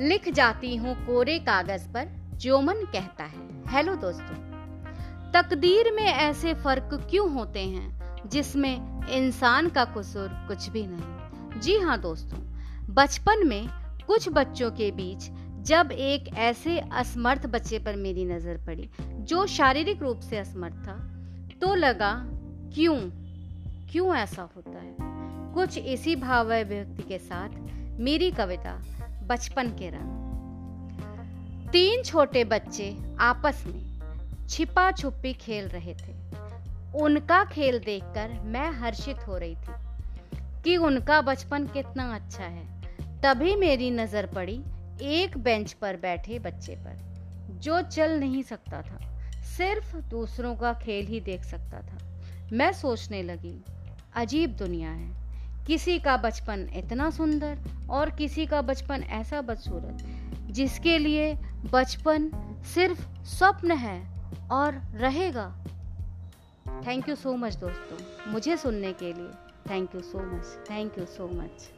लिख जाती हूँ कोरे कागज़ पर, जो मन कहता है। हेलो दोस्तों, तकदीर में ऐसे फ़र्क क्यों होते हैं, जिसमें इंसान का कसूर कुछ भी नहीं? जी हाँ दोस्तों, बचपन में कुछ बच्चों के बीच जब एक ऐसे असमर्थ बच्चे पर मेरी नज़र पड़ी, जो शारीरिक रूप से असमर्थ था तो लगा, क्यों? क्यों ऐसा होता है? कुछ इसी भाव व्यक्ति के साथ मेरी कविता बचपन के रंग। तीन छोटे बच्चे आपस में छिपा छुपी खेल रहे थे। उनका खेल देखकर मैं हर्षित हो रही थी कि उनका बचपन कितना अच्छा है। तभी मेरी नज़र पड़ी एक बेंच पर बैठे बच्चे पर, जो चल नहीं सकता था। सिर्फ़ दूसरों का खेल ही देख सकता था। मैं सोचने लगी, अजीब दुनिया है। किसी का बचपन इतना सुंदर और किसी का बचपन ऐसा बदसूरत, जिसके लिए बचपन सिर्फ़ स्वप्न है और रहेगा। थैंक यू सो मच दोस्तों, मुझे सुनने के लिए। Thank you so much thank you so much